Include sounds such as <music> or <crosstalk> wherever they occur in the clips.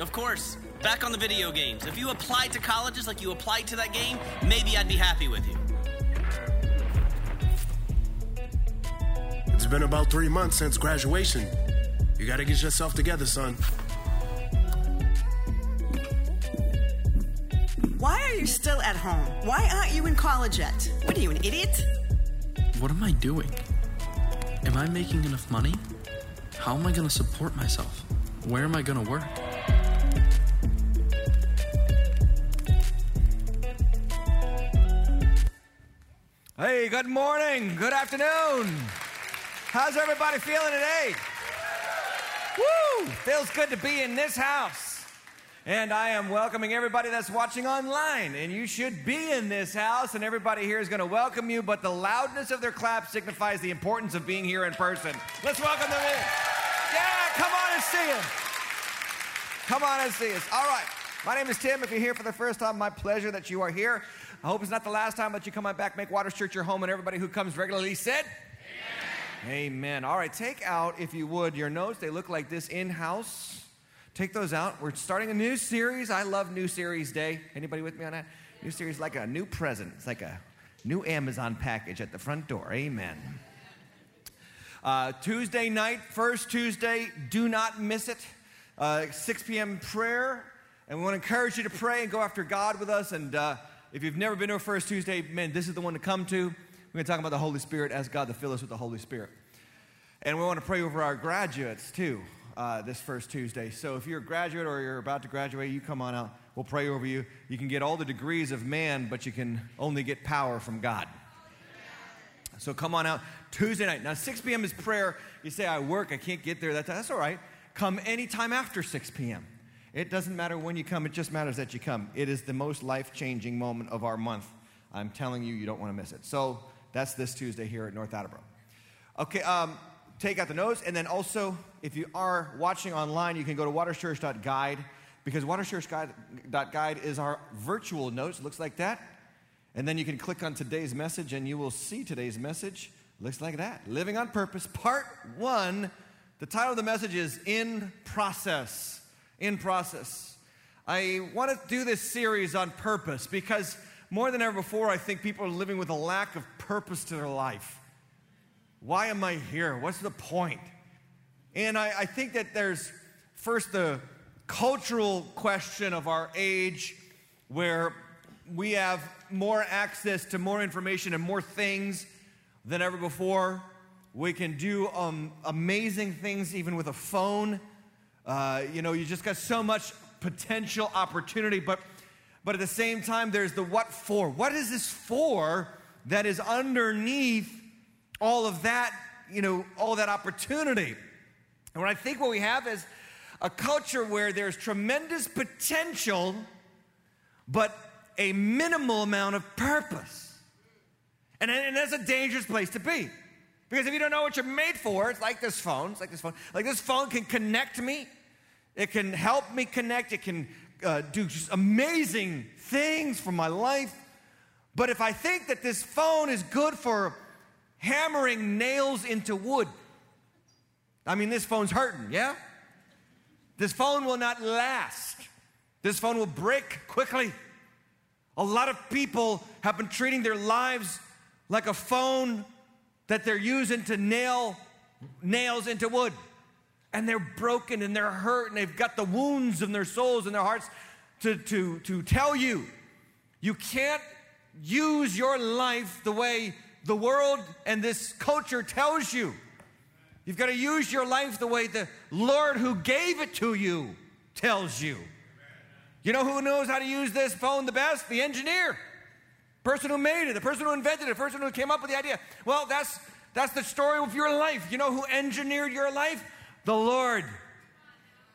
of course. Back on the video games. If you applied to colleges like you applied to that game, maybe I'd be happy with you. It's been about three months since graduation. You gotta get yourself together, son. Why are you still at home? Why aren't you in college yet? What are you, an idiot? What am I doing? Am I making enough money? How am I going to support myself? Where am I going to work? Good morning, good afternoon. How's everybody feeling today? Woo! Feels good to be in this house. And I am welcoming everybody that's watching online. And you should be in this house, and everybody here is going to welcome you. But the loudness of their clap signifies the importance of being here in person. Let's welcome them in. Yeah, come on and see us. Come on and see us. All right. My name is Tim. If you're here for the first time, my pleasure that you are here. I hope it's not the last time that you come on back, make Waters Church your home, and everybody who comes regularly said, Amen. Amen. All right, take out, if you would, your notes. They look like this in house. Take those out. We're starting a new series. I love New Series Day. Anybody with me on that? New series, like a new present. It's like a new Amazon package at the front door. Amen. Uh, Tuesday night, first Tuesday, do not miss it. Uh, 6 p.m. prayer. And we want to encourage you to pray and go after God with us. And uh, if you've never been to a First Tuesday, man, this is the one to come to. We're going to talk about the Holy Spirit, ask God to fill us with the Holy Spirit. And we want to pray over our graduates too uh, this first Tuesday. So if you're a graduate or you're about to graduate, you come on out. We'll pray over you. You can get all the degrees of man, but you can only get power from God. So come on out Tuesday night. Now, 6 p.m. is prayer. You say, I work, I can't get there. That That's all right. Come anytime after 6 p.m. It doesn't matter when you come, it just matters that you come. It is the most life changing moment of our month. I'm telling you, you don't want to miss it. So that's this Tuesday here at North Attleboro. Okay, um, take out the notes. And then also, if you are watching online, you can go to waterchurch.guide because waterchurch.guide is our virtual notes. Looks like that. And then you can click on today's message and you will see today's message. Looks like that. Living on Purpose, Part 1. The title of the message is In Process. In Process. I want to do this series on purpose because more than ever before, I think people are living with a lack of purpose to their life. Why am I here? What's the point? And I, I think that there's first the cultural question of our age where we have more access to more information and more things than ever before. We can do um, amazing things even with a phone. Uh, you know, you just got so much potential opportunity, but but at the same time, there's the what for. What is this for that is underneath all of that, you know, all that opportunity? And what I think what we have is a culture where there's tremendous potential, but a minimal amount of purpose. And, and that's a dangerous place to be. Because if you don't know what you're made for, it's like this phone. It's like this phone. Like this phone can connect me. It can help me connect. It can uh, do just amazing things for my life. But if I think that this phone is good for hammering nails into wood, I mean, this phone's hurting, yeah? This phone will not last. This phone will break quickly. A lot of people have been treating their lives like a phone that they're using to nail nails into wood. And they're broken and they're hurt and they've got the wounds in their souls and their hearts to, to, to tell you you can't use your life the way the world and this culture tells you. You've got to use your life the way the Lord who gave it to you tells you. You know who knows how to use this phone the best? The engineer. Person who made it, the person who invented it, the person who came up with the idea. Well, that's that's the story of your life. You know who engineered your life? The Lord.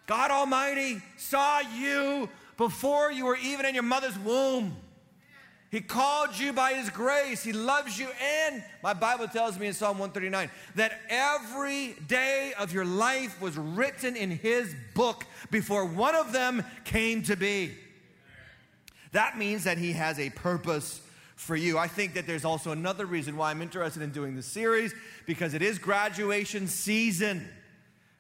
God Almighty saw you before you were even in your mother's womb. He called you by His grace. He loves you. And my Bible tells me in Psalm 139 that every day of your life was written in His book before one of them came to be. That means that He has a purpose for you. I think that there's also another reason why I'm interested in doing this series because it is graduation season.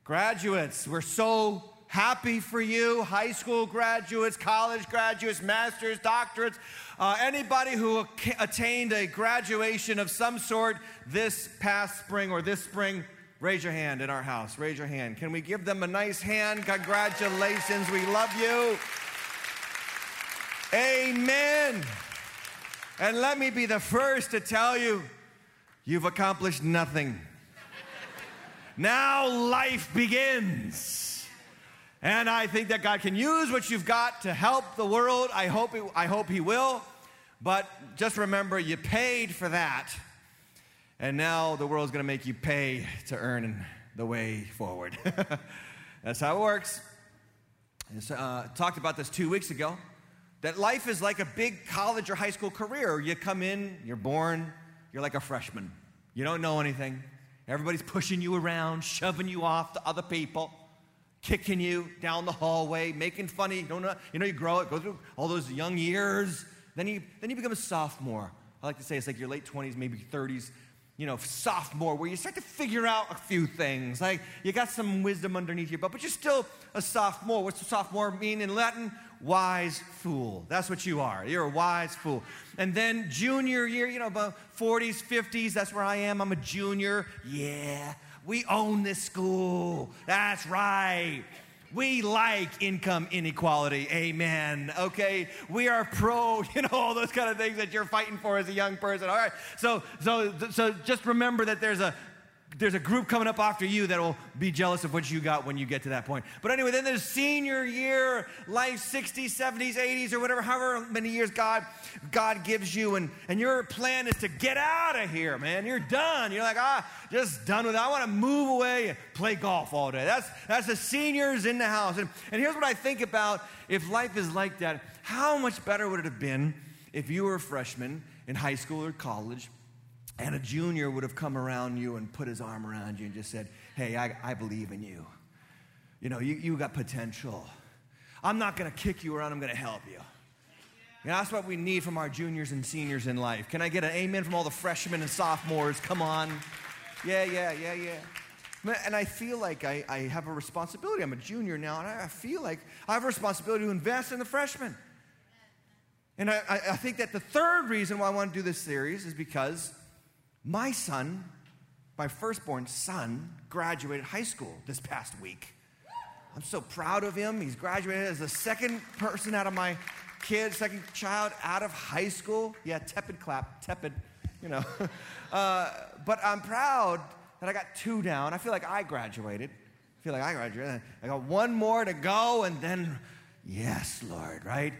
Graduates, we're so Happy for you, high school graduates, college graduates, masters, doctorates, uh, anybody who attained a graduation of some sort this past spring or this spring. Raise your hand in our house. Raise your hand. Can we give them a nice hand? Congratulations. We love you. Amen. And let me be the first to tell you you've accomplished nothing. now life begins. And I think that God can use what you've got to help the world. I hope, it, I hope He will. But just remember, you paid for that. And now the world's going to make you pay to earn the way forward. <laughs> That's how it works. Uh, talked about this two weeks ago that life is like a big college or high school career. You come in, you're born, you're like a freshman. You don't know anything. Everybody's pushing you around, shoving you off to other people, kicking you down the hallway, making funny. You, don't know, you know, you grow up, go through all those young years. Then you, then you become a sophomore. I like to say it's like your late 20s, maybe 30s you know, sophomore, where you start to figure out a few things. Like you got some wisdom underneath your belt, but you're still a sophomore. What's a sophomore mean in Latin? Wise fool. That's what you are. You're a wise fool. And then junior year, you know, about 40s, 50s, that's where I am. I'm a junior. Yeah, we own this school. That's right. We like income inequality. Amen. Okay. We are pro, <laughs> you know, all those kind of things that you're fighting for as a young person. All right. So, so, so just remember that there's a, there's a group coming up after you that will be jealous of what you got when you get to that point. But anyway, then there's senior year, life 60s, 70s, 80s, or whatever, however many years God, God gives you. And, and your plan is to get out of here, man. You're done. You're like, ah, just done with it. I want to move away and play golf all day. That's, that's the seniors in the house. And, and here's what I think about if life is like that, how much better would it have been if you were a freshman in high school or college? And a junior would have come around you and put his arm around you and just said, Hey, I, I believe in you. You know, you, you got potential. I'm not going to kick you around, I'm going to help you. And that's what we need from our juniors and seniors in life. Can I get an amen from all the freshmen and sophomores? Come on. Yeah, yeah, yeah, yeah. And I feel like I, I have a responsibility. I'm a junior now, and I feel like I have a responsibility to invest in the freshmen. And I, I think that the third reason why I want to do this series is because my son, my firstborn son, graduated high school this past week. I'm so proud of him. He's graduated as the second person out of my kid, second child out of high school. Yeah, tepid clap, tepid, you know. <laughs> uh, but I'm proud that I got two down. I feel like I graduated. I feel like I graduated. I got one more to go, and then, yes, Lord, right?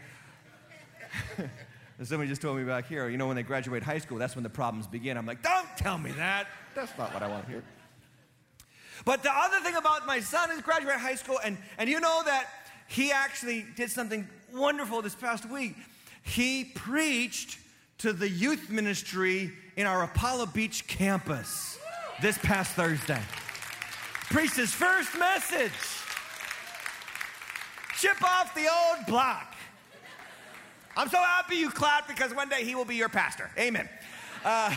<laughs> somebody just told me back here, you know, when they graduate high school, that's when the problems begin. I'm like, don't tell me that. That's not what I want to hear. But the other thing about my son is graduate high school, and, and you know that he actually did something wonderful this past week. He preached to the youth ministry in our Apollo Beach campus this past Thursday. Preached his first message. Chip off the old block. I'm so happy you clapped because one day he will be your pastor. Amen. Uh,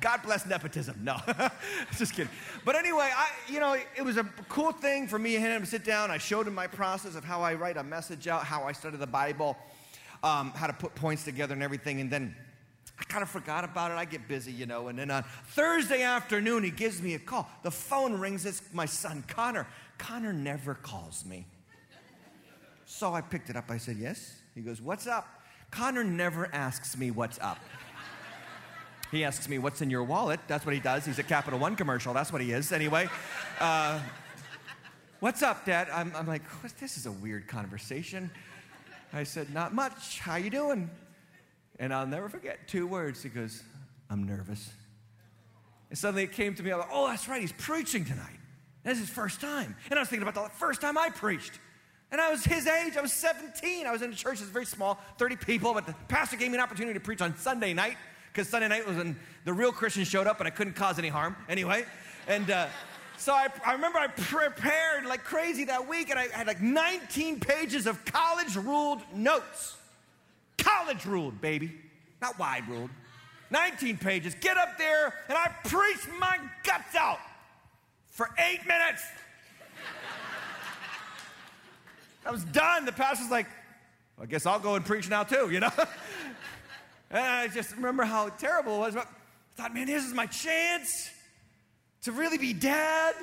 God bless nepotism. No, <laughs> just kidding. But anyway, I, you know, it was a cool thing for me and him to sit down. I showed him my process of how I write a message out, how I study the Bible, um, how to put points together and everything. And then I kind of forgot about it. I get busy, you know. And then on Thursday afternoon, he gives me a call. The phone rings. It's my son, Connor. Connor never calls me. So I picked it up. I said, Yes. He goes, What's up? Connor never asks me what's up. He asks me, What's in your wallet? That's what he does. He's a Capital One commercial. That's what he is. Anyway, uh, what's up, Dad? I'm, I'm like, This is a weird conversation. I said, Not much. How you doing? And I'll never forget two words. He goes, I'm nervous. And suddenly it came to me, I'm like, Oh, that's right. He's preaching tonight. This is his first time. And I was thinking about the first time I preached. And I was his age. I was 17. I was in a church that's very small, 30 people, but the pastor gave me an opportunity to preach on Sunday night because Sunday night was when the real Christians showed up and I couldn't cause any harm anyway. And uh, so I, I, remember I prepared like crazy that week and I had like 19 pages of college ruled notes. College ruled, baby, not wide ruled. 19 pages. Get up there and I preached my guts out for eight minutes. Was done. The pastor's like, I guess I'll go and preach now too, you know? <laughs> and I just remember how terrible it was. I thought, man, this is my chance to really be dad.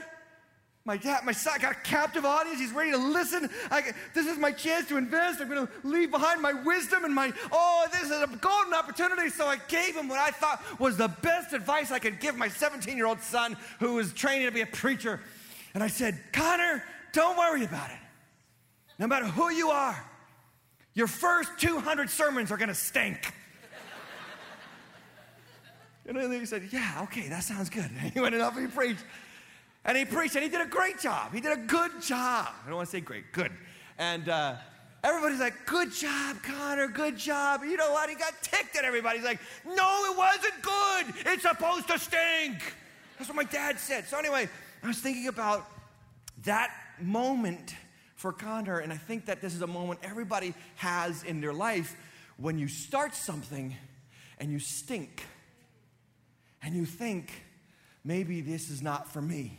My dad, my son I got a captive audience. He's ready to listen. I, this is my chance to invest. I'm going to leave behind my wisdom and my, oh, this is a golden opportunity. So I gave him what I thought was the best advice I could give my 17 year old son who was training to be a preacher. And I said, Connor, don't worry about it. No matter who you are, your first 200 sermons are going to stink. and then he said, Yeah, okay, that sounds good. And he went and up and he preached. And he preached and he did a great job. He did a good job. I don't want to say great, good. And uh, everybody's like, Good job, Connor, good job. You know what? He got ticked at everybody. He's like, No, it wasn't good. It's supposed to stink. That's what my dad said. So, anyway, I was thinking about that moment for Connor, and I think that this is a moment everybody has in their life when you start something and you stink and you think, maybe this is not for me.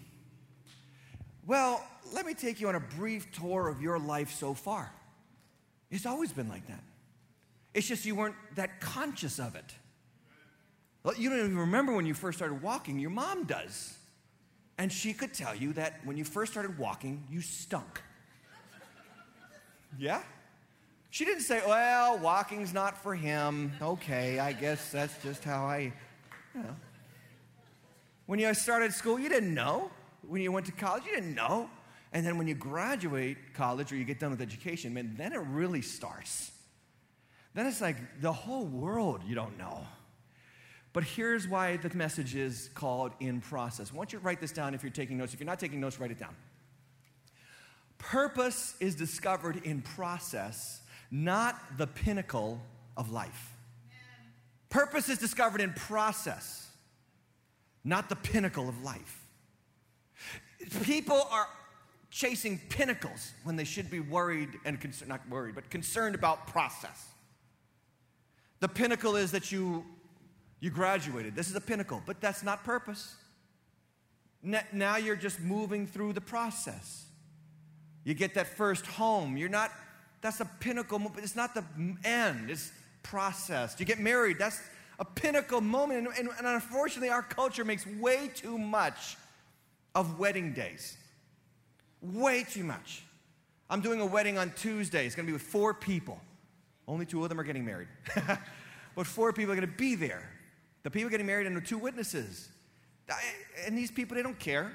Well, let me take you on a brief tour of your life so far. It's always been like that. It's just you weren't that conscious of it. You don't even remember when you first started walking, your mom does. And she could tell you that when you first started walking, you stunk. Yeah? She didn't say, well, walking's not for him. Okay, I guess that's just how I, you know. When you started school, you didn't know. When you went to college, you didn't know. And then when you graduate college or you get done with education, man, then it really starts. Then it's like the whole world you don't know. But here's why the message is called in process. I want you to write this down if you're taking notes. If you're not taking notes, write it down. Purpose is discovered in process, not the pinnacle of life. Purpose is discovered in process, not the pinnacle of life. People are chasing pinnacles when they should be worried and concerned, not worried, but concerned about process. The pinnacle is that you you graduated. This is a pinnacle, but that's not purpose. Now you're just moving through the process. You get that first home. You're not, that's a pinnacle, but it's not the end, it's processed. You get married, that's a pinnacle moment. And, and, and unfortunately, our culture makes way too much of wedding days. Way too much. I'm doing a wedding on Tuesday. It's going to be with four people. Only two of them are getting married. <laughs> but four people are going to be there. The people getting married and the two witnesses. And these people, they don't care.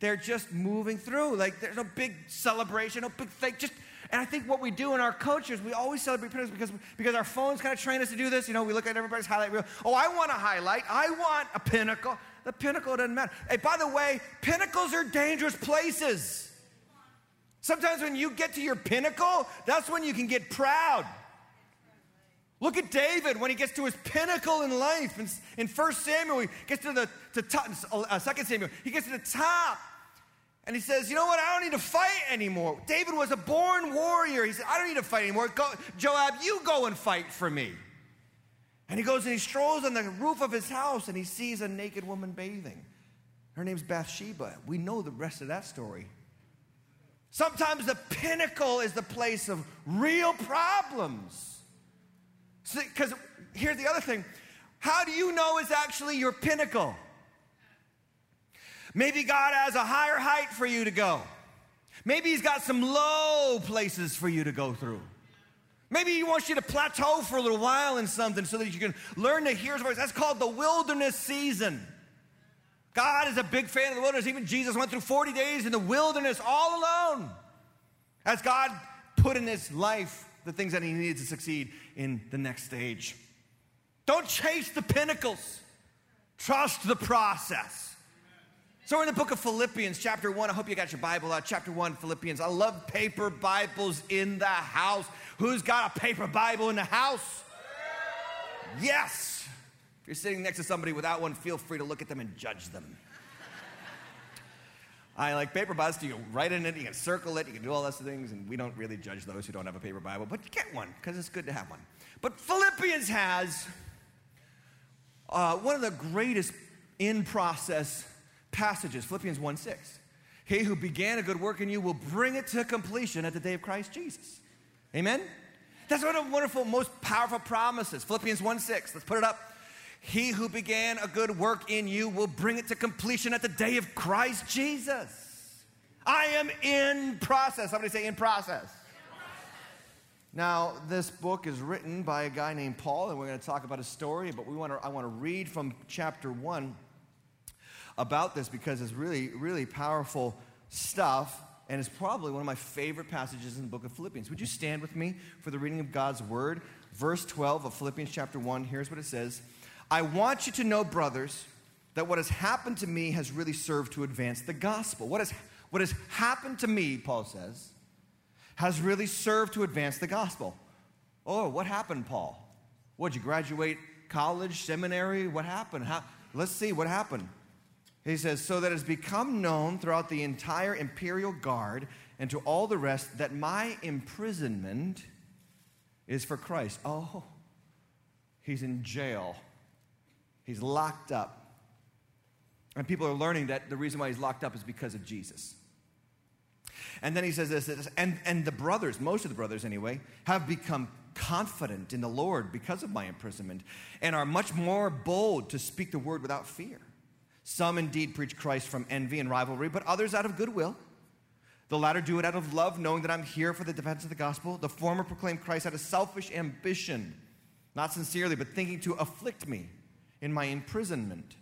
They're just moving through. Like there's no big celebration, no big thing. Just and I think what we do in our culture is we always celebrate pinnacles because, because our phones kind of train us to do this. You know, we look at everybody's highlight reel. Oh, I want a highlight. I want a pinnacle. The pinnacle doesn't matter. Hey, by the way, pinnacles are dangerous places. Sometimes when you get to your pinnacle, that's when you can get proud. Look at David when he gets to his pinnacle in life. In, in 1 Samuel, he gets to the to top, uh, 2 Samuel, he gets to the top. And he says, You know what? I don't need to fight anymore. David was a born warrior. He said, I don't need to fight anymore. Go, Joab, you go and fight for me. And he goes and he strolls on the roof of his house and he sees a naked woman bathing. Her name's Bathsheba. We know the rest of that story. Sometimes the pinnacle is the place of real problems. Because here's the other thing how do you know is actually your pinnacle? Maybe God has a higher height for you to go. Maybe He's got some low places for you to go through. Maybe He wants you to plateau for a little while in something so that you can learn to hear His voice. That's called the wilderness season. God is a big fan of the wilderness. Even Jesus went through 40 days in the wilderness all alone as God put in His life the things that he needs to succeed in the next stage. Don't chase the pinnacles, trust the process. So, we're in the book of Philippians, chapter 1. I hope you got your Bible out. Chapter 1, Philippians. I love paper Bibles in the house. Who's got a paper Bible in the house? Yes. If you're sitting next to somebody without one, feel free to look at them and judge them. I like paper Bibles. You can write in it, you can circle it, you can do all those things, and we don't really judge those who don't have a paper Bible, but get one because it's good to have one. But Philippians has uh, one of the greatest in process passages, Philippians 1 6. He who began a good work in you will bring it to completion at the day of Christ Jesus. Amen? That's one of the wonderful, most powerful promises. Philippians 1 6. Let's put it up. He who began a good work in you will bring it to completion at the day of Christ Jesus. I am in process. Somebody say in process. Now, this book is written by a guy named Paul, and we're going to talk about his story, but we want to, I want to read from chapter 1 about this because it's really, really powerful stuff, and it's probably one of my favorite passages in the book of Philippians. Would you stand with me for the reading of God's word? Verse 12 of Philippians chapter 1, here's what it says I want you to know, brothers, that what has happened to me has really served to advance the gospel. What has, what has happened to me, Paul says, has really served to advance the gospel. Oh, what happened, Paul? What, did you graduate college, seminary? What happened? How, let's see what happened. He says, so that it has become known throughout the entire imperial guard and to all the rest that my imprisonment is for Christ. Oh, he's in jail. He's locked up. And people are learning that the reason why he's locked up is because of Jesus. And then he says this, and, and the brothers, most of the brothers anyway, have become confident in the Lord because of my imprisonment and are much more bold to speak the word without fear. Some indeed preach Christ from envy and rivalry, but others out of goodwill. The latter do it out of love, knowing that I'm here for the defense of the gospel. The former proclaim Christ out of selfish ambition, not sincerely, but thinking to afflict me in my imprisonment.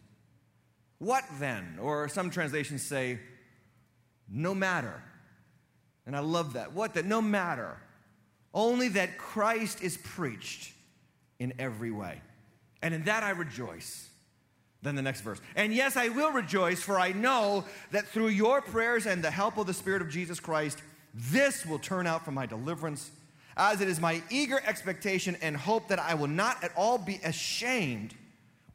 What then? Or some translations say, no matter. And I love that. What that? No matter. Only that Christ is preached in every way. And in that I rejoice. Then the next verse. And yes, I will rejoice, for I know that through your prayers and the help of the Spirit of Jesus Christ, this will turn out for my deliverance, as it is my eager expectation and hope that I will not at all be ashamed,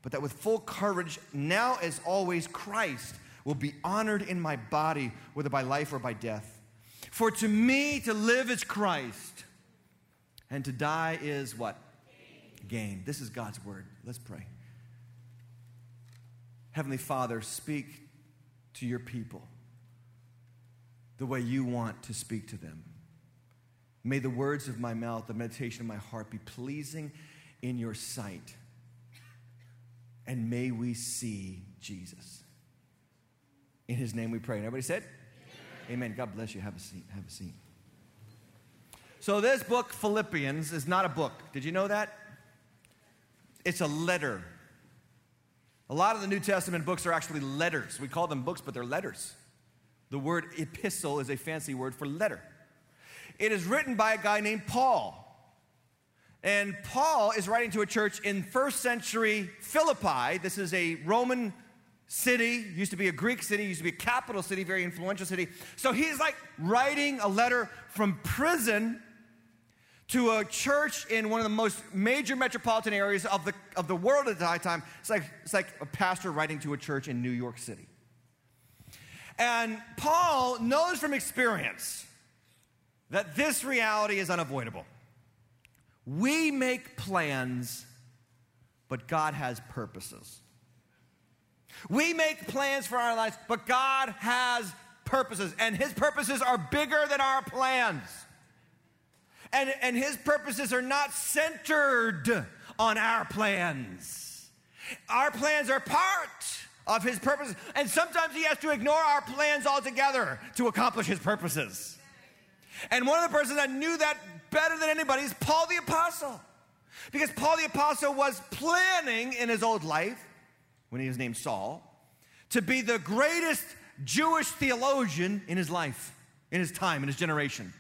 but that with full courage, now as always, Christ will be honored in my body, whether by life or by death. For to me to live is Christ, and to die is what? Gain. Gain. This is God's word. Let's pray. Heavenly Father, speak to your people the way you want to speak to them. May the words of my mouth, the meditation of my heart be pleasing in your sight. And may we see Jesus. In his name we pray. And everybody said, Amen. Amen. God bless you. Have a seat. Have a seat. So, this book, Philippians, is not a book. Did you know that? It's a letter a lot of the New Testament books are actually letters. We call them books, but they're letters. The word epistle is a fancy word for letter. It is written by a guy named Paul. And Paul is writing to a church in first century Philippi. This is a Roman city, used to be a Greek city, used to be a capital city, very influential city. So he's like writing a letter from prison to a church in one of the most major metropolitan areas of the, of the world at that time. It's like, it's like a pastor writing to a church in New York City. And Paul knows from experience that this reality is unavoidable. We make plans, but God has purposes. We make plans for our lives, but God has purposes, and His purposes are bigger than our plans. And, and his purposes are not centered on our plans. Our plans are part of his purposes. And sometimes he has to ignore our plans altogether to accomplish his purposes. And one of the persons that knew that better than anybody is Paul the Apostle. Because Paul the Apostle was planning in his old life, when he was named Saul, to be the greatest Jewish theologian in his life, in his time, in his generation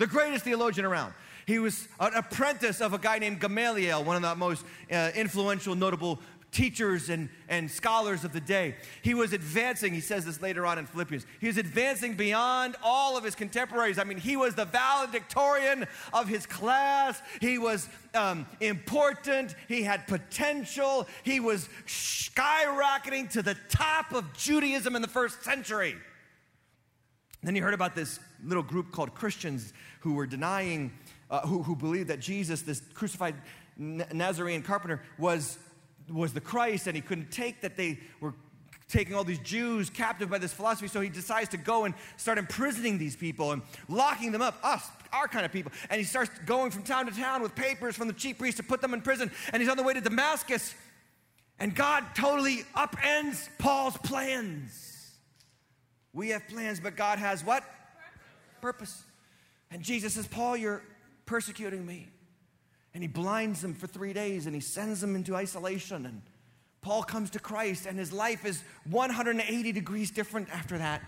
the greatest theologian around. He was an apprentice of a guy named Gamaliel, one of the most uh, influential, notable teachers and, and scholars of the day. He was advancing, he says this later on in Philippians, he was advancing beyond all of his contemporaries. I mean, he was the valedictorian of his class, he was um, important, he had potential, he was skyrocketing to the top of Judaism in the first century. Then you heard about this little group called Christians who were denying, uh, who, who believed that Jesus, this crucified Nazarene carpenter, was, was the Christ, and he couldn't take that they were taking all these Jews captive by this philosophy. So he decides to go and start imprisoning these people and locking them up, us, our kind of people. And he starts going from town to town with papers from the chief priest to put them in prison. And he's on the way to Damascus. And God totally upends Paul's plans. We have plans, but God has what? Purpose. And Jesus says, Paul, you're persecuting me. And he blinds them for three days and he sends them into isolation. And Paul comes to Christ, and his life is 180 degrees different after that.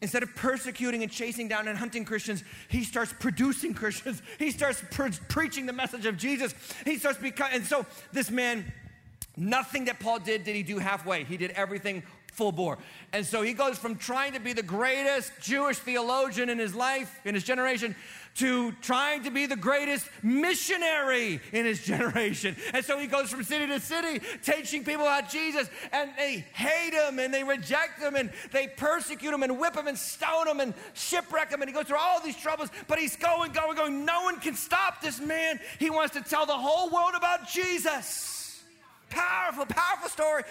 Instead of persecuting and chasing down and hunting Christians, he starts producing Christians. He starts pre- preaching the message of Jesus. He starts becoming, and so this man, nothing that Paul did did he do halfway. He did everything full bore. And so he goes from trying to be the greatest Jewish theologian in his life, in his generation, to trying to be the greatest missionary in his <laughs> generation. And so he goes from city to city teaching people about Jesus, and they hate him and they reject him and they persecute him and whip him and stone him and shipwreck him. And he goes through all these troubles, but he's going, going, going. No one can stop this man. He wants to tell the whole world about Jesus. Powerful, powerful story.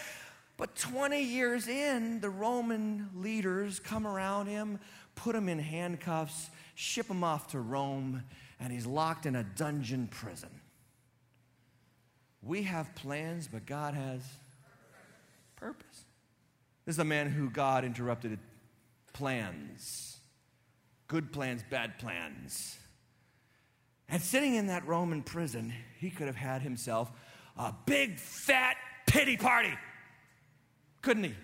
But 20 years in, the Roman leaders come around him, put him in handcuffs, ship him off to Rome, and he's locked in a dungeon prison. We have plans, but God has purpose. This is a man who God interrupted plans good plans, bad plans. And sitting in that Roman prison, he could have had himself a big fat pity party, couldn't he?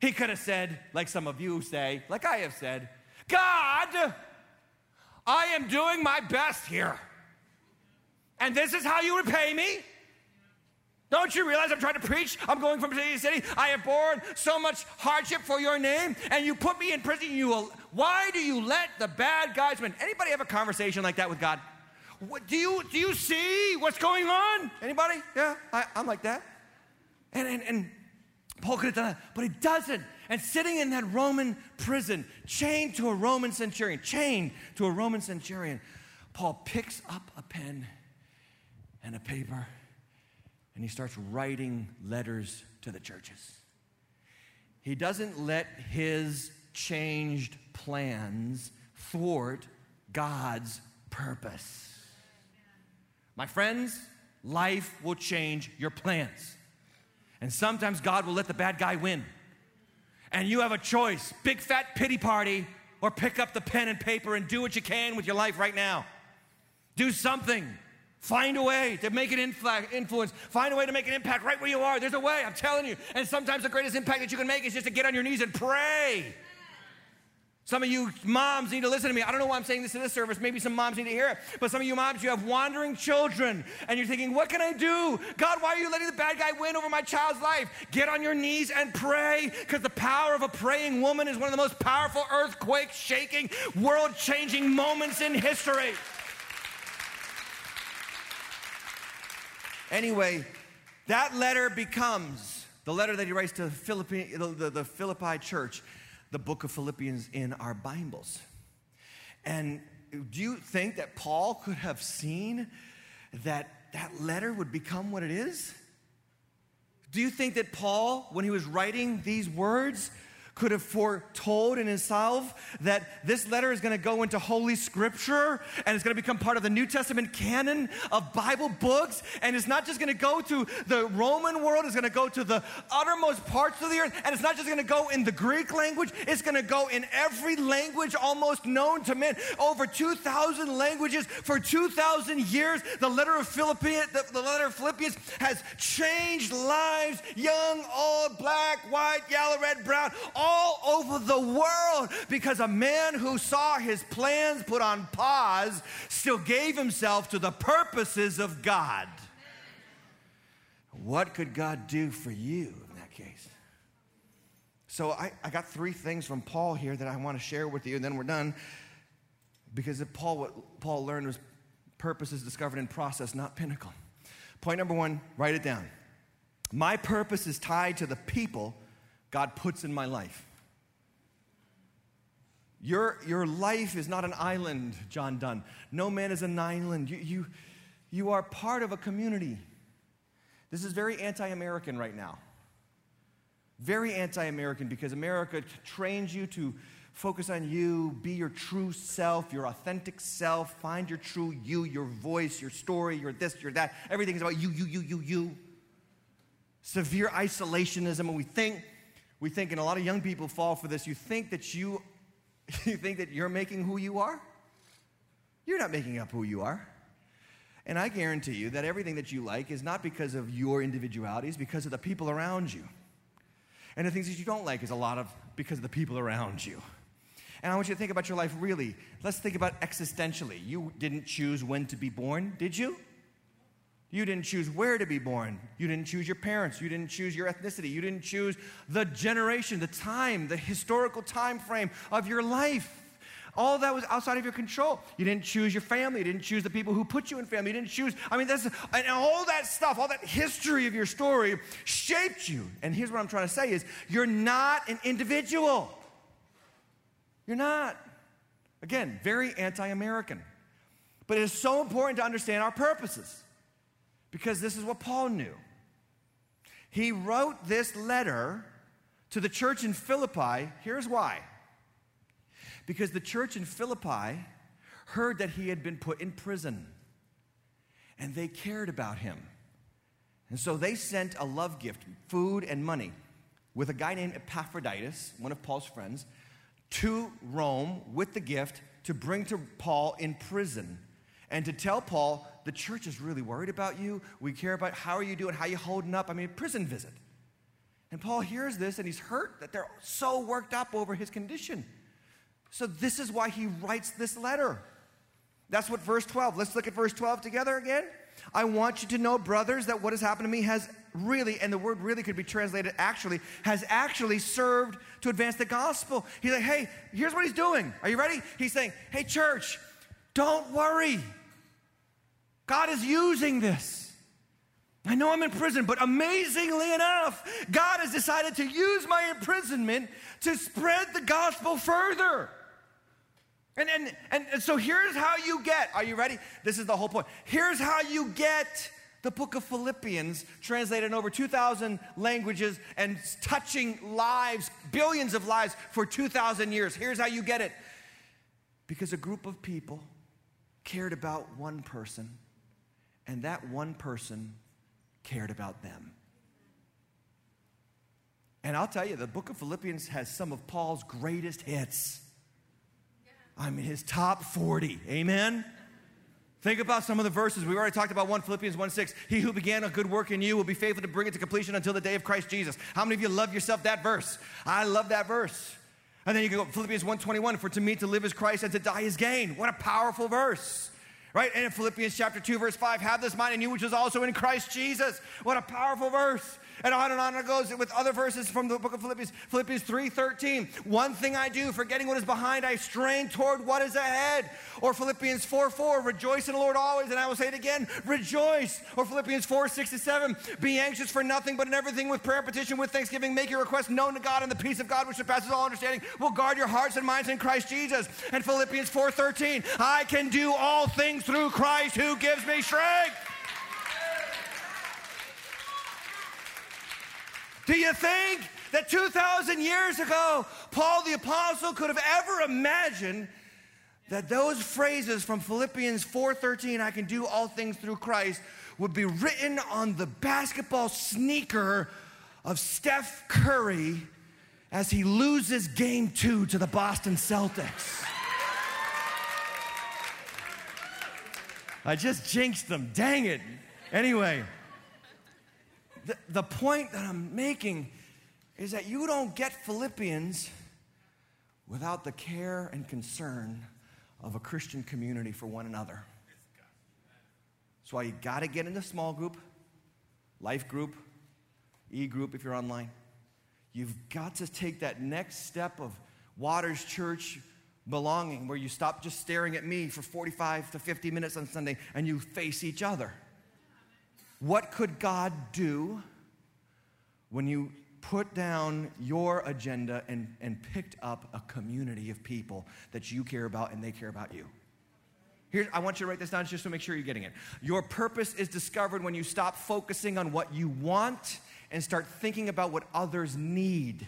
He could have said, like some of you say, like I have said, God, I am doing my best here. And this is how you repay me? Don't you realize I'm trying to preach? I'm going from city to city. I have borne so much hardship for your name, and you put me in prison. You will, why do you let the bad guys win? Anybody have a conversation like that with God? What, do you do you see what's going on? Anybody? Yeah, I, am like that. And, and and Paul could have done that, but he doesn't. And sitting in that Roman prison, chained to a Roman centurion, chained to a Roman centurion, Paul picks up a pen and a paper and he starts writing letters to the churches. He doesn't let his changed plans thwart God's purpose. My friends, life will change your plans. And sometimes God will let the bad guy win. And you have a choice big fat pity party, or pick up the pen and paper and do what you can with your life right now. Do something. Find a way to make an influence. Find a way to make an impact right where you are. There's a way, I'm telling you. And sometimes the greatest impact that you can make is just to get on your knees and pray. Some of you moms need to listen to me. I don't know why I'm saying this in this service. Maybe some moms need to hear it. But some of you moms, you have wandering children and you're thinking, what can I do? God, why are you letting the bad guy win over my child's life? Get on your knees and pray because the power of a praying woman is one of the most powerful earthquake shaking, world changing moments in history. Anyway, that letter becomes the letter that he writes to Philippi, the, the, the Philippi church, the book of Philippians in our Bibles. And do you think that Paul could have seen that that letter would become what it is? Do you think that Paul, when he was writing these words, could have foretold in himself that this letter is going to go into Holy Scripture and it's going to become part of the New Testament canon of Bible books. And it's not just going to go to the Roman world, it's going to go to the uttermost parts of the earth. And it's not just going to go in the Greek language, it's going to go in every language almost known to men. Over 2,000 languages for 2,000 years. The letter of Philippians, the, the letter of Philippians has changed lives young, old, black, white, yellow, red, brown. All all over the world because a man who saw his plans put on pause still gave himself to the purposes of God. What could God do for you in that case? So I, I got three things from Paul here that I want to share with you, and then we're done. Because if Paul, what Paul learned was purpose is discovered in process, not pinnacle. Point number one, write it down. My purpose is tied to the people God puts in my life. Your, your life is not an island, John Donne. No man is an island. You, you, you are part of a community. This is very anti American right now. Very anti American because America trains you to focus on you, be your true self, your authentic self, find your true you, your voice, your story, your this, your that. Everything is about you, you, you, you, you. Severe isolationism, and we think, we think, and a lot of young people fall for this. You think that you, <laughs> you think that you're making who you are. You're not making up who you are. And I guarantee you that everything that you like is not because of your individuality, it's because of the people around you. And the things that you don't like is a lot of because of the people around you. And I want you to think about your life really. Let's think about existentially. You didn't choose when to be born, did you? You didn't choose where to be born. You didn't choose your parents. You didn't choose your ethnicity. You didn't choose the generation, the time, the historical time frame of your life. All that was outside of your control. You didn't choose your family. You didn't choose the people who put you in family. You didn't choose, I mean, that's, and all that stuff, all that history of your story shaped you. And here's what I'm trying to say is you're not an individual. You're not. Again, very anti-American. But it is so important to understand our purposes because this is what Paul knew. He wrote this letter to the church in Philippi. Here's why because the church in Philippi heard that he had been put in prison and they cared about him. And so they sent a love gift, food and money, with a guy named Epaphroditus, one of Paul's friends, to Rome with the gift to bring to Paul in prison and to tell Paul, the church is really worried about you. We care about how are you doing, how you holding up. I mean, prison visit. And Paul hears this and he's hurt that they're so worked up over his condition. So, this is why he writes this letter. That's what verse 12. Let's look at verse 12 together again. I want you to know, brothers, that what has happened to me has really, and the word really could be translated actually, has actually served to advance the gospel. He's like, hey, here's what he's doing. Are you ready? He's saying, hey, church, don't worry. God is using this. I know I'm in prison, but amazingly enough, God has decided to use my imprisonment to spread the gospel further. And, and, and, so here's how you get, are you ready? This is the whole point. Here's how you get the book of Philippians, translated in over 2,000 languages and touching lives, billions of lives for 2,000 years. Here's how you get it. Because a group of people cared about one person, and that one person cared about them. And I'll tell you, the book of Philippians has some of Paul's greatest hits. I mean, his top 40. Amen? Think about some of the verses. We already talked about 1 Philippians 1 6. He who began a good work in you will be faithful to bring it to completion until the day of Christ Jesus. How many of you love yourself that verse? I love that verse. And then you can go Philippians 1:21, for to me to live is Christ and to die is gain. What a powerful verse. Right? And in Philippians chapter 2, verse 5, have this mind in you, which is also in Christ Jesus. What a powerful verse. And on and on it goes with other verses from the book of Philippians. Philippians 3:13. One thing I do, forgetting what is behind, I strain toward what is ahead. Or Philippians 4:4. Rejoice in the Lord always, and I will say it again, rejoice. Or Philippians 4:67. Be anxious for nothing, but in everything with prayer, petition, with thanksgiving, make your requests known to God, and the peace of God, which surpasses all understanding, will guard your hearts and minds in Christ Jesus. And Philippians 4:13. I can do all things through Christ who gives me strength. Do you think that 2,000 years ago, Paul the Apostle could have ever imagined that those phrases from Philippians 4:13 I can do all things through Christ would be written on the basketball sneaker of Steph Curry as he loses game 2 to the Boston Celtics. I just jinxed them. Dang it. Anyway, the, the point that I'm making is that you don't get Philippians without the care and concern of a Christian community for one another. That's why you got to get into small group, life group, e group if you're online. You've got to take that next step of Waters Church belonging where you stop just staring at me for 45 to 50 minutes on Sunday and you face each other. What could God do when you put down your agenda and, and picked up a community of people that you care about and they care about you? Here, I want you to write this down just to make sure you're getting it. Your purpose is discovered when you stop focusing on what you want and start thinking about what others need.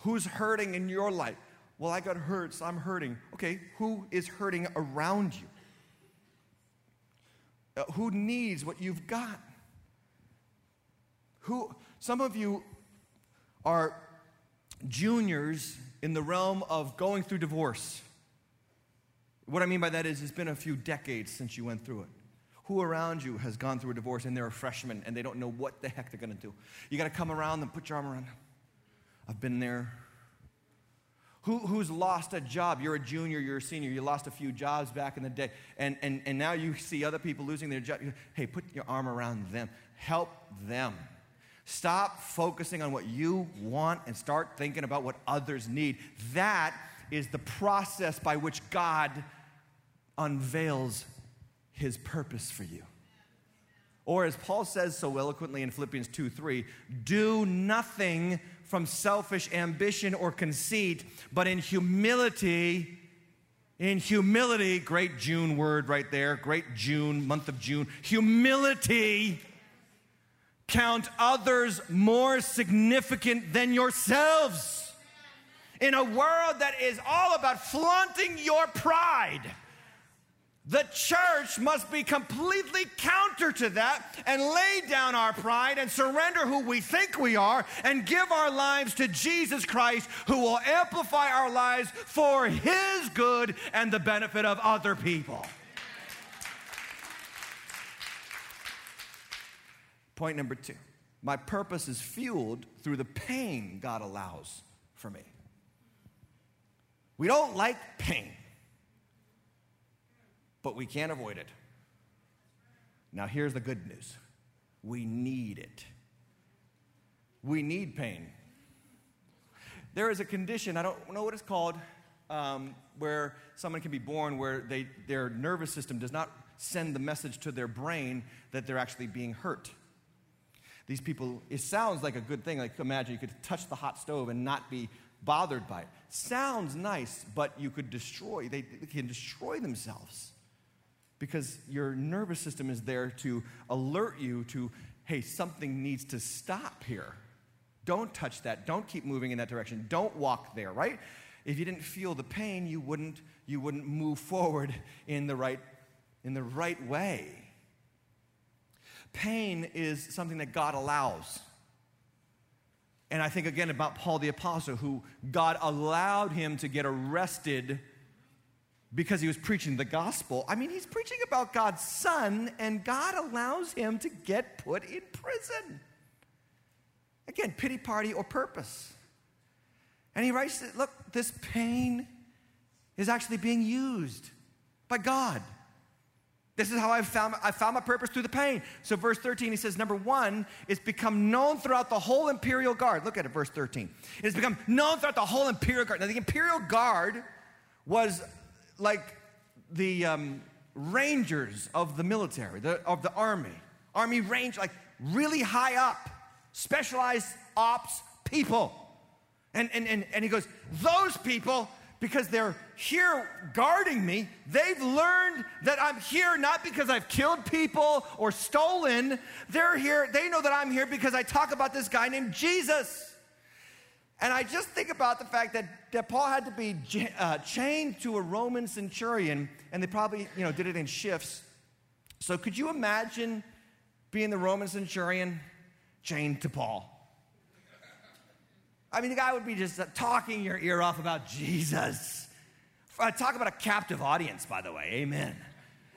Who's hurting in your life? Well, I got hurt, so I'm hurting. Okay, who is hurting around you? Uh, who needs what you've got? Who, some of you are juniors in the realm of going through divorce. What I mean by that is, it's been a few decades since you went through it. Who around you has gone through a divorce and they're a freshman and they don't know what the heck they're gonna do? You gotta come around them, put your arm around them. I've been there. Who, who's lost a job? You're a junior, you're a senior, you lost a few jobs back in the day, and, and, and now you see other people losing their job. Hey, put your arm around them, help them. Stop focusing on what you want and start thinking about what others need. That is the process by which God unveils his purpose for you. Or as Paul says so eloquently in Philippians 2 3, do nothing from selfish ambition or conceit, but in humility, in humility, great June word right there, great June, month of June, humility, count others more significant than yourselves. In a world that is all about flaunting your pride the church must be completely counter to that and lay down our pride and surrender who we think we are and give our lives to Jesus Christ, who will amplify our lives for His good and the benefit of other people. Point number two my purpose is fueled through the pain God allows for me. We don't like pain but we can't avoid it. Now, here's the good news we need it. We need pain. There is a condition, I don't know what it's called, um, where someone can be born where they, their nervous system does not send the message to their brain that they're actually being hurt. These people, it sounds like a good thing. Like, imagine you could touch the hot stove and not be bothered by it. Sounds nice, but you could destroy, they, they can destroy themselves because your nervous system is there to alert you to, hey, something needs to stop here. Don't touch that. Don't keep moving in that direction. Don't walk there, right? If you didn't feel the pain, you wouldn't, you wouldn't move forward in the right, in the right way. Pain is something that God allows. And I think again about Paul the Apostle, who God allowed him to get arrested because he was preaching the gospel. I mean, he's preaching about God's son, and God allows him to get put in prison. Again, pity party or purpose. And he writes, look, this pain is actually being used by God. This is how I found, I found my purpose through the pain. So, verse 13, he says, number one, it's become known throughout the whole imperial guard. Look at it, verse 13. It's become known throughout the whole imperial guard. Now, the imperial guard was like the um, rangers of the military, the, of the army. Army range, like really high up, specialized ops people. And, and, and, and he goes, Those people, because they're here guarding me, they've learned that I'm here not because I've killed people or stolen. They're here, they know that I'm here because I talk about this guy named Jesus. And I just think about the fact that, that Paul had to be uh, chained to a Roman centurion, and they probably, you know, did it in shifts. So could you imagine being the Roman centurion chained to Paul? I mean, the guy would be just uh, talking your ear off about Jesus. Uh, talk about a captive audience, by the way. Amen.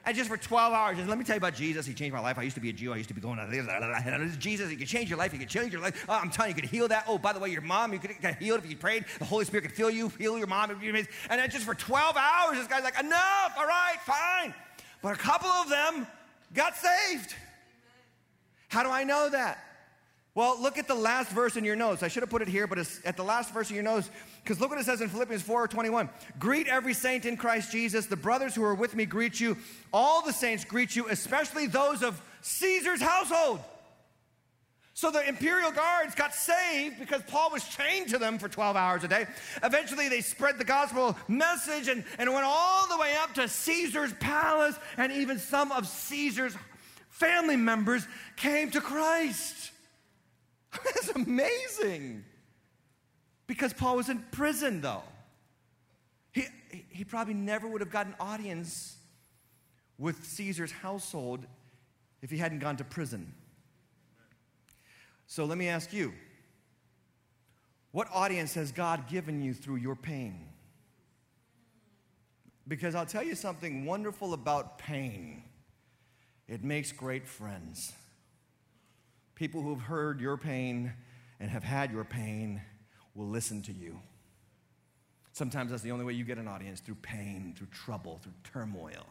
And just for 12 hours, just let me tell you about Jesus. He changed my life. I used to be a Jew. I used to be going. <laughs> Jesus, he could change your life. He could change your life. Oh, I'm telling you, you could heal that. Oh, by the way, your mom, you could get healed if you prayed. The Holy Spirit could heal you, heal your mom. And then just for 12 hours, this guy's like, enough, all right, fine. But a couple of them got saved. How do I know that? Well, look at the last verse in your notes. I should have put it here, but it's at the last verse in your notes, because look what it says in Philippians 4 21. Greet every saint in Christ Jesus. The brothers who are with me greet you. All the saints greet you, especially those of Caesar's household. So the imperial guards got saved because Paul was chained to them for 12 hours a day. Eventually, they spread the gospel message and, and went all the way up to Caesar's palace and even some of Caesar's family members came to Christ. <laughs> That's amazing. Because Paul was in prison, though. He, he probably never would have gotten audience with Caesar's household if he hadn't gone to prison. So let me ask you what audience has God given you through your pain? Because I'll tell you something wonderful about pain it makes great friends. People who have heard your pain and have had your pain will listen to you. Sometimes that's the only way you get an audience through pain, through trouble, through turmoil.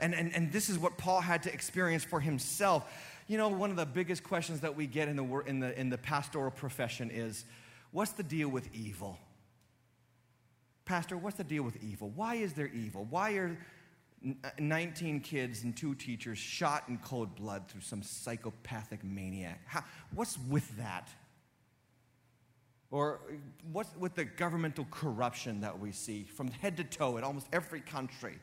And, and, and this is what Paul had to experience for himself. You know, one of the biggest questions that we get in the, in the, in the pastoral profession is what's the deal with evil? Pastor, what's the deal with evil? Why is there evil? Why are Uh, 19 kids and two teachers shot in cold blood through some psychopathic maniac? How, what's with that? Or what's with the governmental corruption that we see from head to toe in almost every country?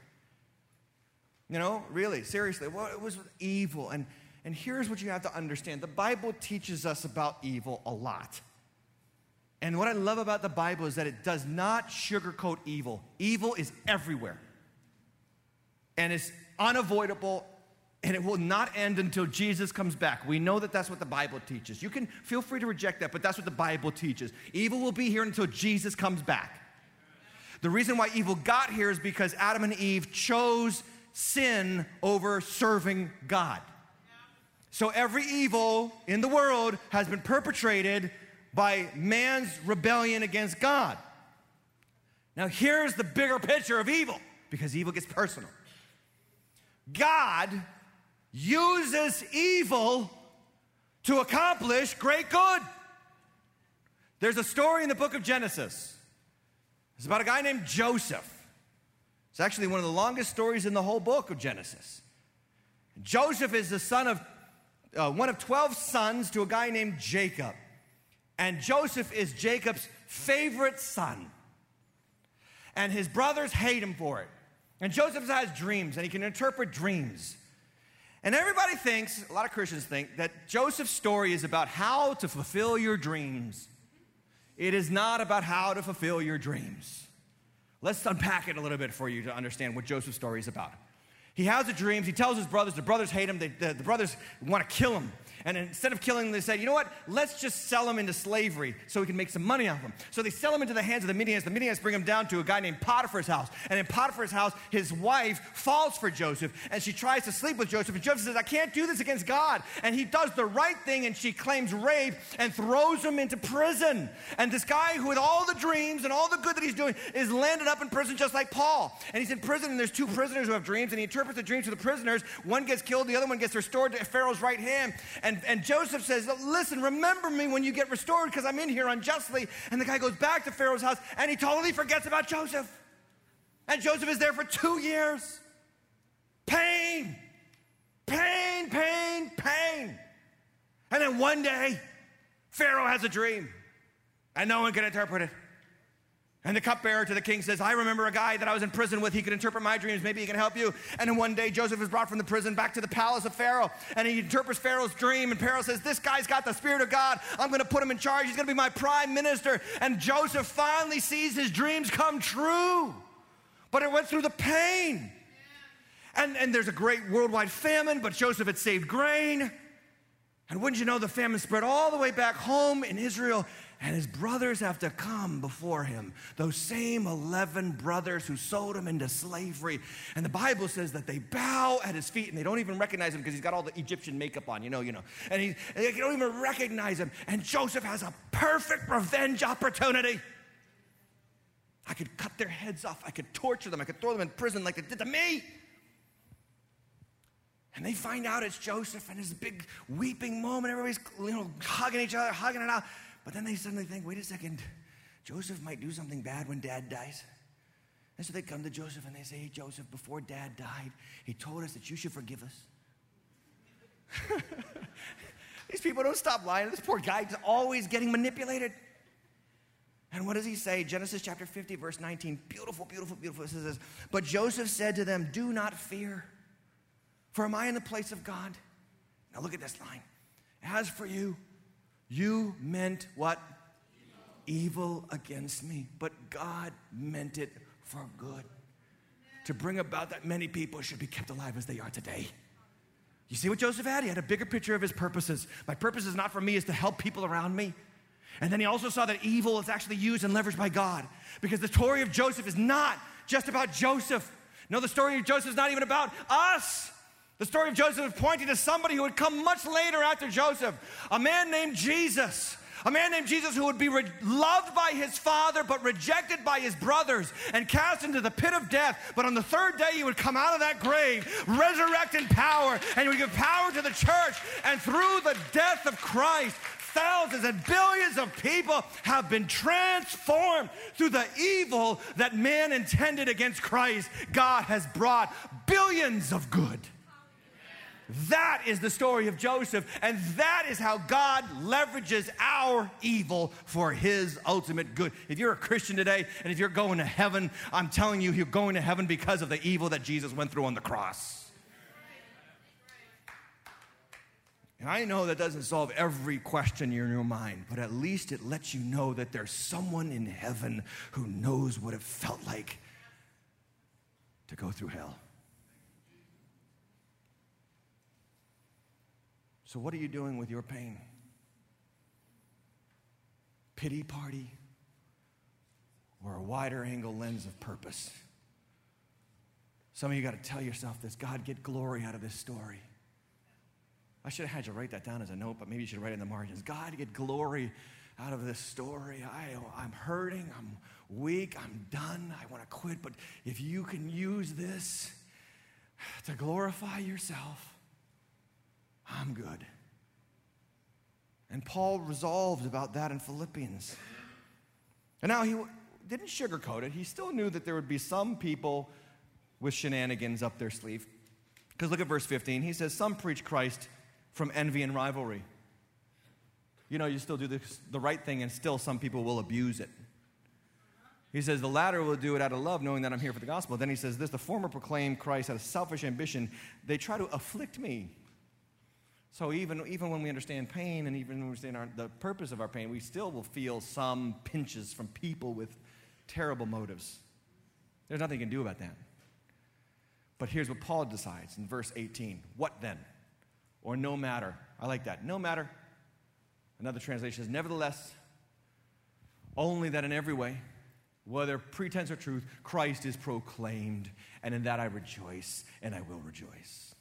You know, really, seriously, what it was evil? And, and here's what you have to understand the Bible teaches us about evil a lot. And what I love about the Bible is that it does not sugarcoat evil. Evil is everywhere. And it's unavoidable and it will not end until Jesus comes back. We know that that's what the Bible teaches. You can feel free to reject that, but that's what the Bible teaches. Evil will be here until Jesus comes back. The reason why evil got here is because Adam and Eve chose sin over serving God. So every evil in the world has been perpetrated by man's rebellion against God. Now, here's the bigger picture of evil because evil gets personal. God uses evil to accomplish great good. There's a story in the book of Genesis. It's about a guy named Joseph. It's actually one of the longest stories in the whole book of Genesis. Joseph is the son of uh, one of 12 sons to a guy named Jacob. And Joseph is Jacob's favorite son. And his brothers hate him for it. And Joseph has dreams and he can interpret dreams. And everybody thinks, a lot of Christians think, that Joseph's story is about how to fulfill your dreams. It is not about how to fulfill your dreams. Let's unpack it a little bit for you to understand what Joseph's story is about. He has the dreams. He tells his brothers. The brothers hate him. They, the, the brothers want to kill him. And instead of killing them, they said, you know what? Let's just sell them into slavery so we can make some money off them. So they sell them into the hands of the Midianites. The Midianites bring them down to a guy named Potiphar's house. And in Potiphar's house, his wife falls for Joseph and she tries to sleep with Joseph. And Joseph says, I can't do this against God. And he does the right thing and she claims rape and throws him into prison. And this guy, who with all the dreams and all the good that he's doing, is landed up in prison just like Paul. And he's in prison and there's two prisoners who have dreams and he interprets the dreams to the prisoners. One gets killed, the other one gets restored to Pharaoh's right hand. And, and Joseph says, Listen, remember me when you get restored because I'm in here unjustly. And the guy goes back to Pharaoh's house and he totally forgets about Joseph. And Joseph is there for two years. Pain, pain, pain, pain. And then one day, Pharaoh has a dream and no one can interpret it. And the cupbearer to the king says, I remember a guy that I was in prison with. He could interpret my dreams. Maybe he can help you. And then one day, Joseph is brought from the prison back to the palace of Pharaoh. And he interprets Pharaoh's dream. And Pharaoh says, This guy's got the Spirit of God. I'm going to put him in charge. He's going to be my prime minister. And Joseph finally sees his dreams come true. But it went through the pain. And, and there's a great worldwide famine, but Joseph had saved grain. And wouldn't you know, the famine spread all the way back home in Israel and his brothers have to come before him. Those same 11 brothers who sold him into slavery. And the Bible says that they bow at his feet and they don't even recognize him because he's got all the Egyptian makeup on, you know, you know. And, he, and they don't even recognize him. And Joseph has a perfect revenge opportunity. I could cut their heads off. I could torture them. I could throw them in prison like they did to me. And they find out it's Joseph and a big weeping moment. Everybody's you know, hugging each other, hugging it out. But then they suddenly think, wait a second, Joseph might do something bad when dad dies. And so they come to Joseph and they say, hey, Joseph, before dad died, he told us that you should forgive us. <laughs> These people don't stop lying. This poor guy is always getting manipulated. And what does he say? Genesis chapter 50, verse 19. Beautiful, beautiful, beautiful. It says. But Joseph said to them, Do not fear. For am I in the place of God? Now look at this line. As for you, you meant what? Evil against me, but God meant it for good. To bring about that many people should be kept alive as they are today. You see what Joseph had? He had a bigger picture of his purposes. My purpose is not for me, is to help people around me. And then he also saw that evil is actually used and leveraged by God. Because the story of Joseph is not just about Joseph. No, the story of Joseph is not even about us. The story of Joseph is pointing to somebody who would come much later after Joseph, a man named Jesus. A man named Jesus who would be re- loved by his father, but rejected by his brothers and cast into the pit of death. But on the third day, he would come out of that grave, resurrect in power, and he would give power to the church. And through the death of Christ, thousands and billions of people have been transformed through the evil that man intended against Christ. God has brought billions of good. That is the story of Joseph, and that is how God leverages our evil for his ultimate good. If you're a Christian today and if you're going to heaven, I'm telling you, you're going to heaven because of the evil that Jesus went through on the cross. And I know that doesn't solve every question in your mind, but at least it lets you know that there's someone in heaven who knows what it felt like to go through hell. So, what are you doing with your pain? Pity party or a wider angle lens of purpose? Some of you got to tell yourself this God, get glory out of this story. I should have had you write that down as a note, but maybe you should write it in the margins. God, get glory out of this story. I, I'm hurting, I'm weak, I'm done, I want to quit. But if you can use this to glorify yourself, I'm good. And Paul resolved about that in Philippians. And now he didn't sugarcoat it. He still knew that there would be some people with shenanigans up their sleeve. Because look at verse 15. He says, Some preach Christ from envy and rivalry. You know, you still do the right thing, and still some people will abuse it. He says, The latter will do it out of love, knowing that I'm here for the gospel. Then he says, This the former proclaim Christ out of selfish ambition. They try to afflict me so even, even when we understand pain and even when we understand our, the purpose of our pain, we still will feel some pinches from people with terrible motives. There's nothing you can do about that. But here's what Paul decides in verse 18. What then? Or no matter. I like that. No matter. Another translation is nevertheless, only that in every way, whether pretense or truth, Christ is proclaimed, and in that I rejoice, and I will rejoice.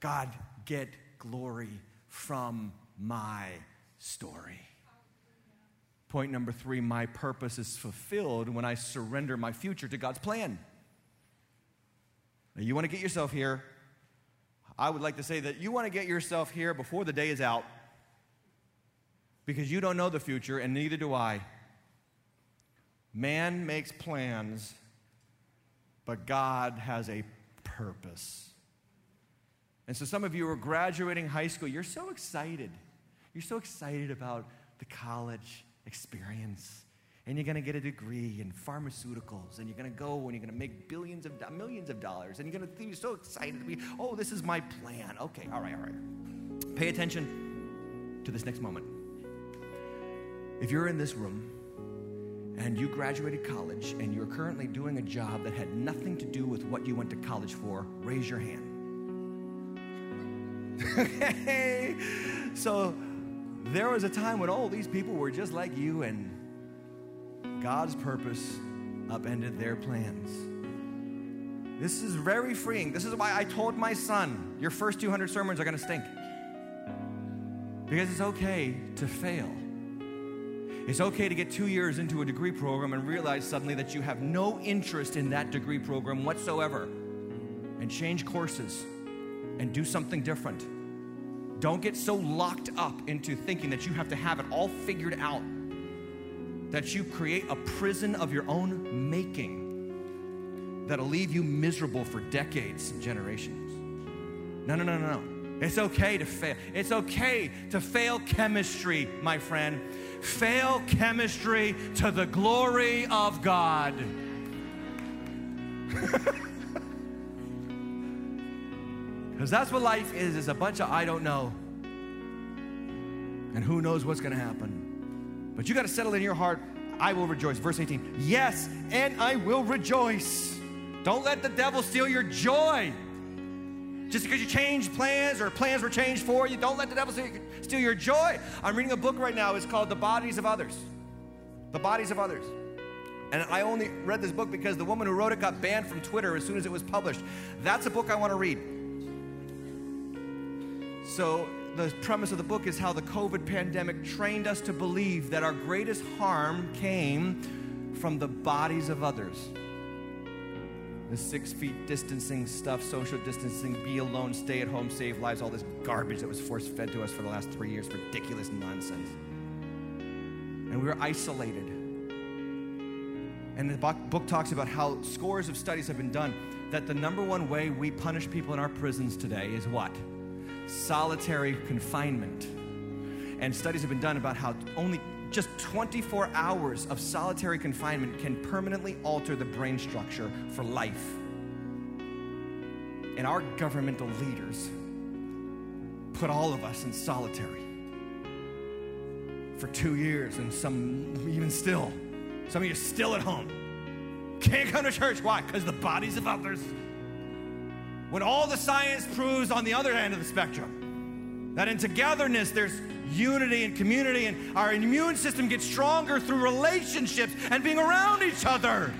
God, get glory from my story. Point number three my purpose is fulfilled when I surrender my future to God's plan. Now, you want to get yourself here. I would like to say that you want to get yourself here before the day is out because you don't know the future, and neither do I. Man makes plans, but God has a purpose. And so some of you are graduating high school. You're so excited. You're so excited about the college experience. And you're going to get a degree in pharmaceuticals, and you're going to go and you're going to make billions of millions of dollars, and you're going to be so excited to be, oh, this is my plan. Okay, all right, all right. Pay attention to this next moment. If you're in this room and you graduated college and you're currently doing a job that had nothing to do with what you went to college for, raise your hand okay? So there was a time when all these people were just like you, and God's purpose upended their plans. This is very freeing. This is why I told my son, your first 200 sermons are going to stink. Because it's okay to fail. It's okay to get two years into a degree program and realize suddenly that you have no interest in that degree program whatsoever and change courses and do something different. Don't get so locked up into thinking that you have to have it all figured out that you create a prison of your own making that'll leave you miserable for decades and generations. No, no, no, no, no. It's okay to fail. It's okay to fail chemistry, my friend. Fail chemistry to the glory of God. <laughs> Because that's what life is, is a bunch of I don't know. And who knows what's going to happen. But you got to settle in your heart, I will rejoice. Verse 18, yes, and I will rejoice. Don't let the devil steal your joy. Just because you changed plans or plans were changed for you, don't let the devil steal your joy. I'm reading a book right now. It's called The Bodies of Others. The Bodies of Others. And I only read this book because the woman who wrote it got banned from Twitter as soon as it was published. That's a book I want to read. So, the premise of the book is how the COVID pandemic trained us to believe that our greatest harm came from the bodies of others the six feet distancing stuff, social distancing, be alone, stay at home, save lives, all this garbage that was force fed to us for the last three years, ridiculous nonsense. And we were isolated. And the book talks about how scores of studies have been done that the number one way we punish people in our prisons today is what? Solitary confinement. And studies have been done about how only just 24 hours of solitary confinement can permanently alter the brain structure for life. And our governmental leaders put all of us in solitary for two years, and some even still. Some of you still at home. Can't come to church. Why? Because the bodies of others. When all the science proves on the other end of the spectrum that in togetherness there's unity and community, and our immune system gets stronger through relationships and being around each other.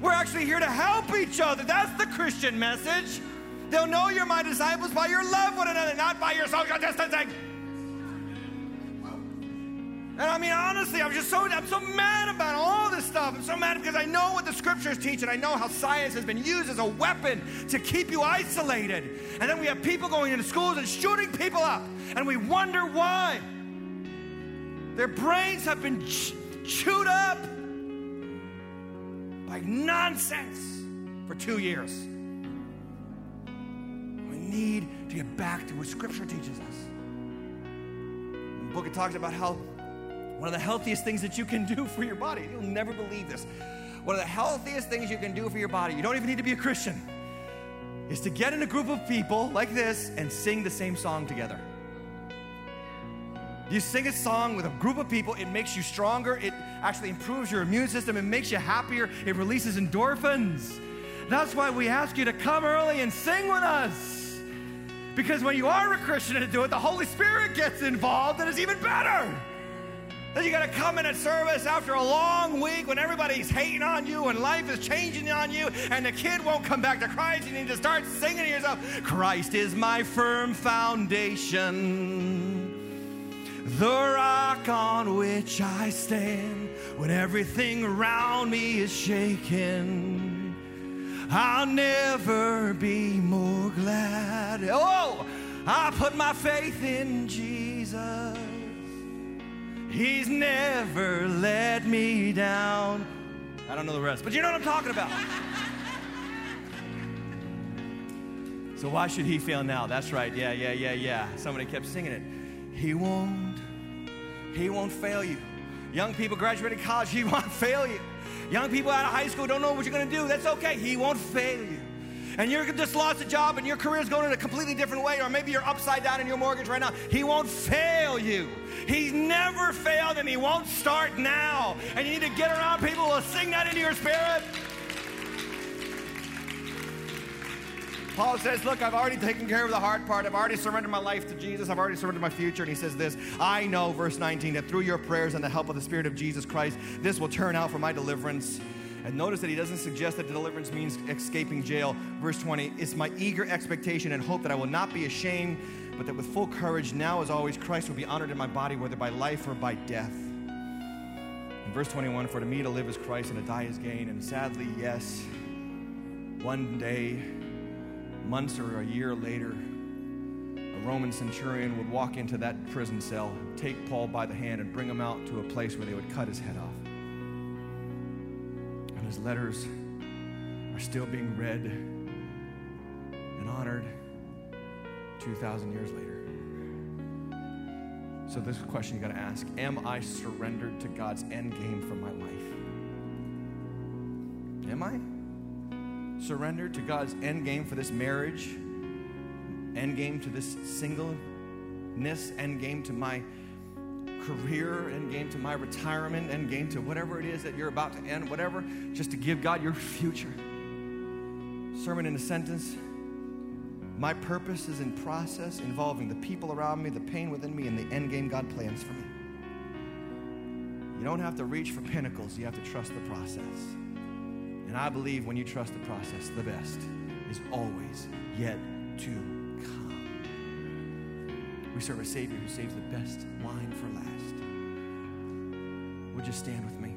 We're actually here to help each other. That's the Christian message. They'll know you're my disciples by your love one another, not by your social distancing. And I mean, honestly, I'm just so I'm so mad about all this stuff. I'm so mad because I know what the scriptures teach, and I know how science has been used as a weapon to keep you isolated. And then we have people going into schools and shooting people up, and we wonder why. Their brains have been ch- chewed up by nonsense for two years. We need to get back to what Scripture teaches us. The book it talks about how one of the healthiest things that you can do for your body, you'll never believe this. One of the healthiest things you can do for your body, you don't even need to be a Christian, is to get in a group of people like this and sing the same song together. You sing a song with a group of people, it makes you stronger, it actually improves your immune system, it makes you happier, it releases endorphins. That's why we ask you to come early and sing with us. Because when you are a Christian and do it, the Holy Spirit gets involved and it's even better. Then you got to come in at service after a long week when everybody's hating on you and life is changing on you and the kid won't come back to Christ. You need to start singing to yourself, Christ is my firm foundation, the rock on which I stand when everything around me is shaking. I'll never be more glad. Oh, I put my faith in Jesus. He's never let me down. I don't know the rest, but you know what I'm talking about. <laughs> so why should he fail now? That's right. Yeah, yeah, yeah, yeah. Somebody kept singing it. He won't. He won't fail you. Young people graduating college, he <laughs> won't fail you. Young people out of high school don't know what you're going to do. That's okay. He won't fail you and you're just lost a job and your career is going in a completely different way, or maybe you're upside down in your mortgage right now, He won't fail you. He's never failed and He won't start now. And you need to get around people who will sing that into your spirit. Paul says, Look, I've already taken care of the hard part. I've already surrendered my life to Jesus. I've already surrendered my future. And he says this I know, verse 19, that through your prayers and the help of the Spirit of Jesus Christ, this will turn out for my deliverance and notice that he doesn't suggest that deliverance means escaping jail. Verse 20, it's my eager expectation and hope that I will not be ashamed, but that with full courage, now as always, Christ will be honored in my body, whether by life or by death. In verse 21, for to me to live is Christ and to die is gain. And sadly, yes, one day, months or a year later, a Roman centurion would walk into that prison cell, take Paul by the hand, and bring him out to a place where they would cut his head off his letters are still being read and honored 2,000 years later. So, this question you got to ask Am I surrendered to God's end game for my life? Am I? Surrendered to God's end game for this marriage, end game to this singleness, end game to my career, end game to my retirement, end game to whatever it is that you're about to end, whatever, just to give God your future. Sermon in a sentence. My purpose is in process involving the people around me, the pain within me, and the end game God plans for me. You don't have to reach for pinnacles, you have to trust the process. And I believe when you trust the process, the best is always yet to. We serve a Savior who saves the best wine for last. Would you stand with me?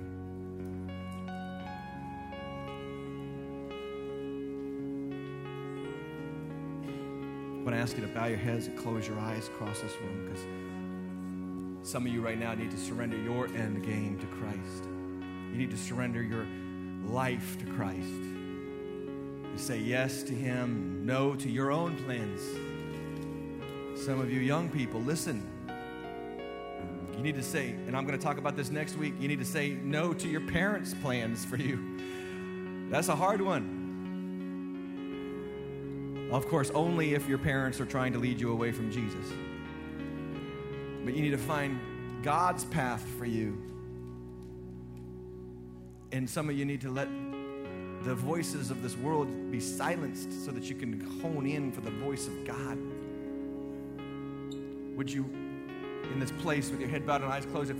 I want to ask you to bow your heads and close your eyes across this room because some of you right now need to surrender your end game to Christ. You need to surrender your life to Christ. You say yes to Him, no to your own plans. Some of you young people, listen. You need to say, and I'm going to talk about this next week, you need to say no to your parents' plans for you. That's a hard one. Of course, only if your parents are trying to lead you away from Jesus. But you need to find God's path for you. And some of you need to let the voices of this world be silenced so that you can hone in for the voice of God. Would you, in this place with your head bowed and eyes closed, if,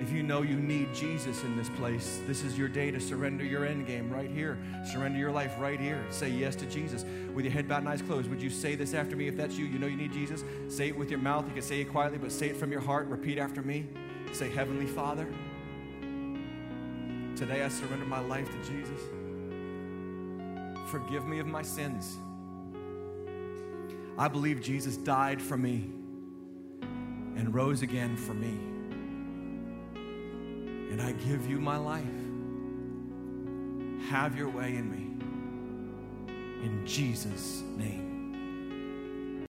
if you know you need Jesus in this place, this is your day to surrender your end game right here. Surrender your life right here. Say yes to Jesus. With your head bowed and eyes closed, would you say this after me? If that's you, you know you need Jesus. Say it with your mouth. You can say it quietly, but say it from your heart. Repeat after me. Say, Heavenly Father, today I surrender my life to Jesus. Forgive me of my sins. I believe Jesus died for me and rose again for me. And I give you my life. Have your way in me. In Jesus' name.